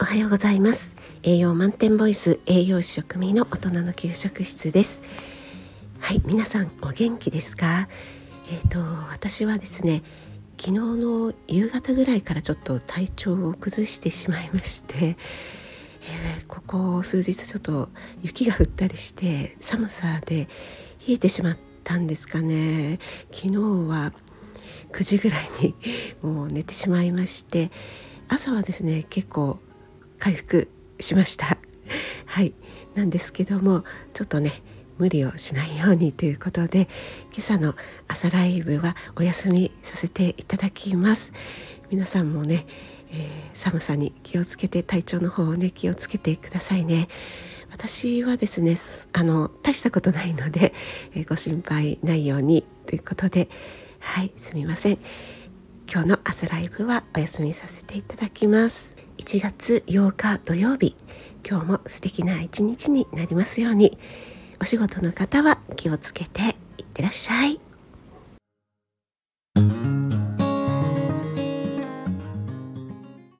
おはようございます。栄養満点ボイス栄養士食味の大人の給食室です。はい皆さんお元気ですか？えっ、ー、と私はですね昨日の夕方ぐらいからちょっと体調を崩してしまいまして、えー、ここ数日ちょっと雪が降ったりして寒さで冷えてしまったんですかね。昨日は9時ぐらいにもう寝てしまいまして朝はですね結構回復しました。はい。なんですけどもちょっとね無理をしないようにということで今朝の朝ライブはお休みさせていただきます。皆さんもね、えー、寒さに気をつけて体調の方をね気をつけてくださいね。私はですねあの大したことないので、えー、ご心配ないようにということではいすみません。今日の朝ライブはお休みさせていただきます。1月8日土曜日。今日も素敵な一日になりますように。お仕事の方は気をつけていってらっしゃい。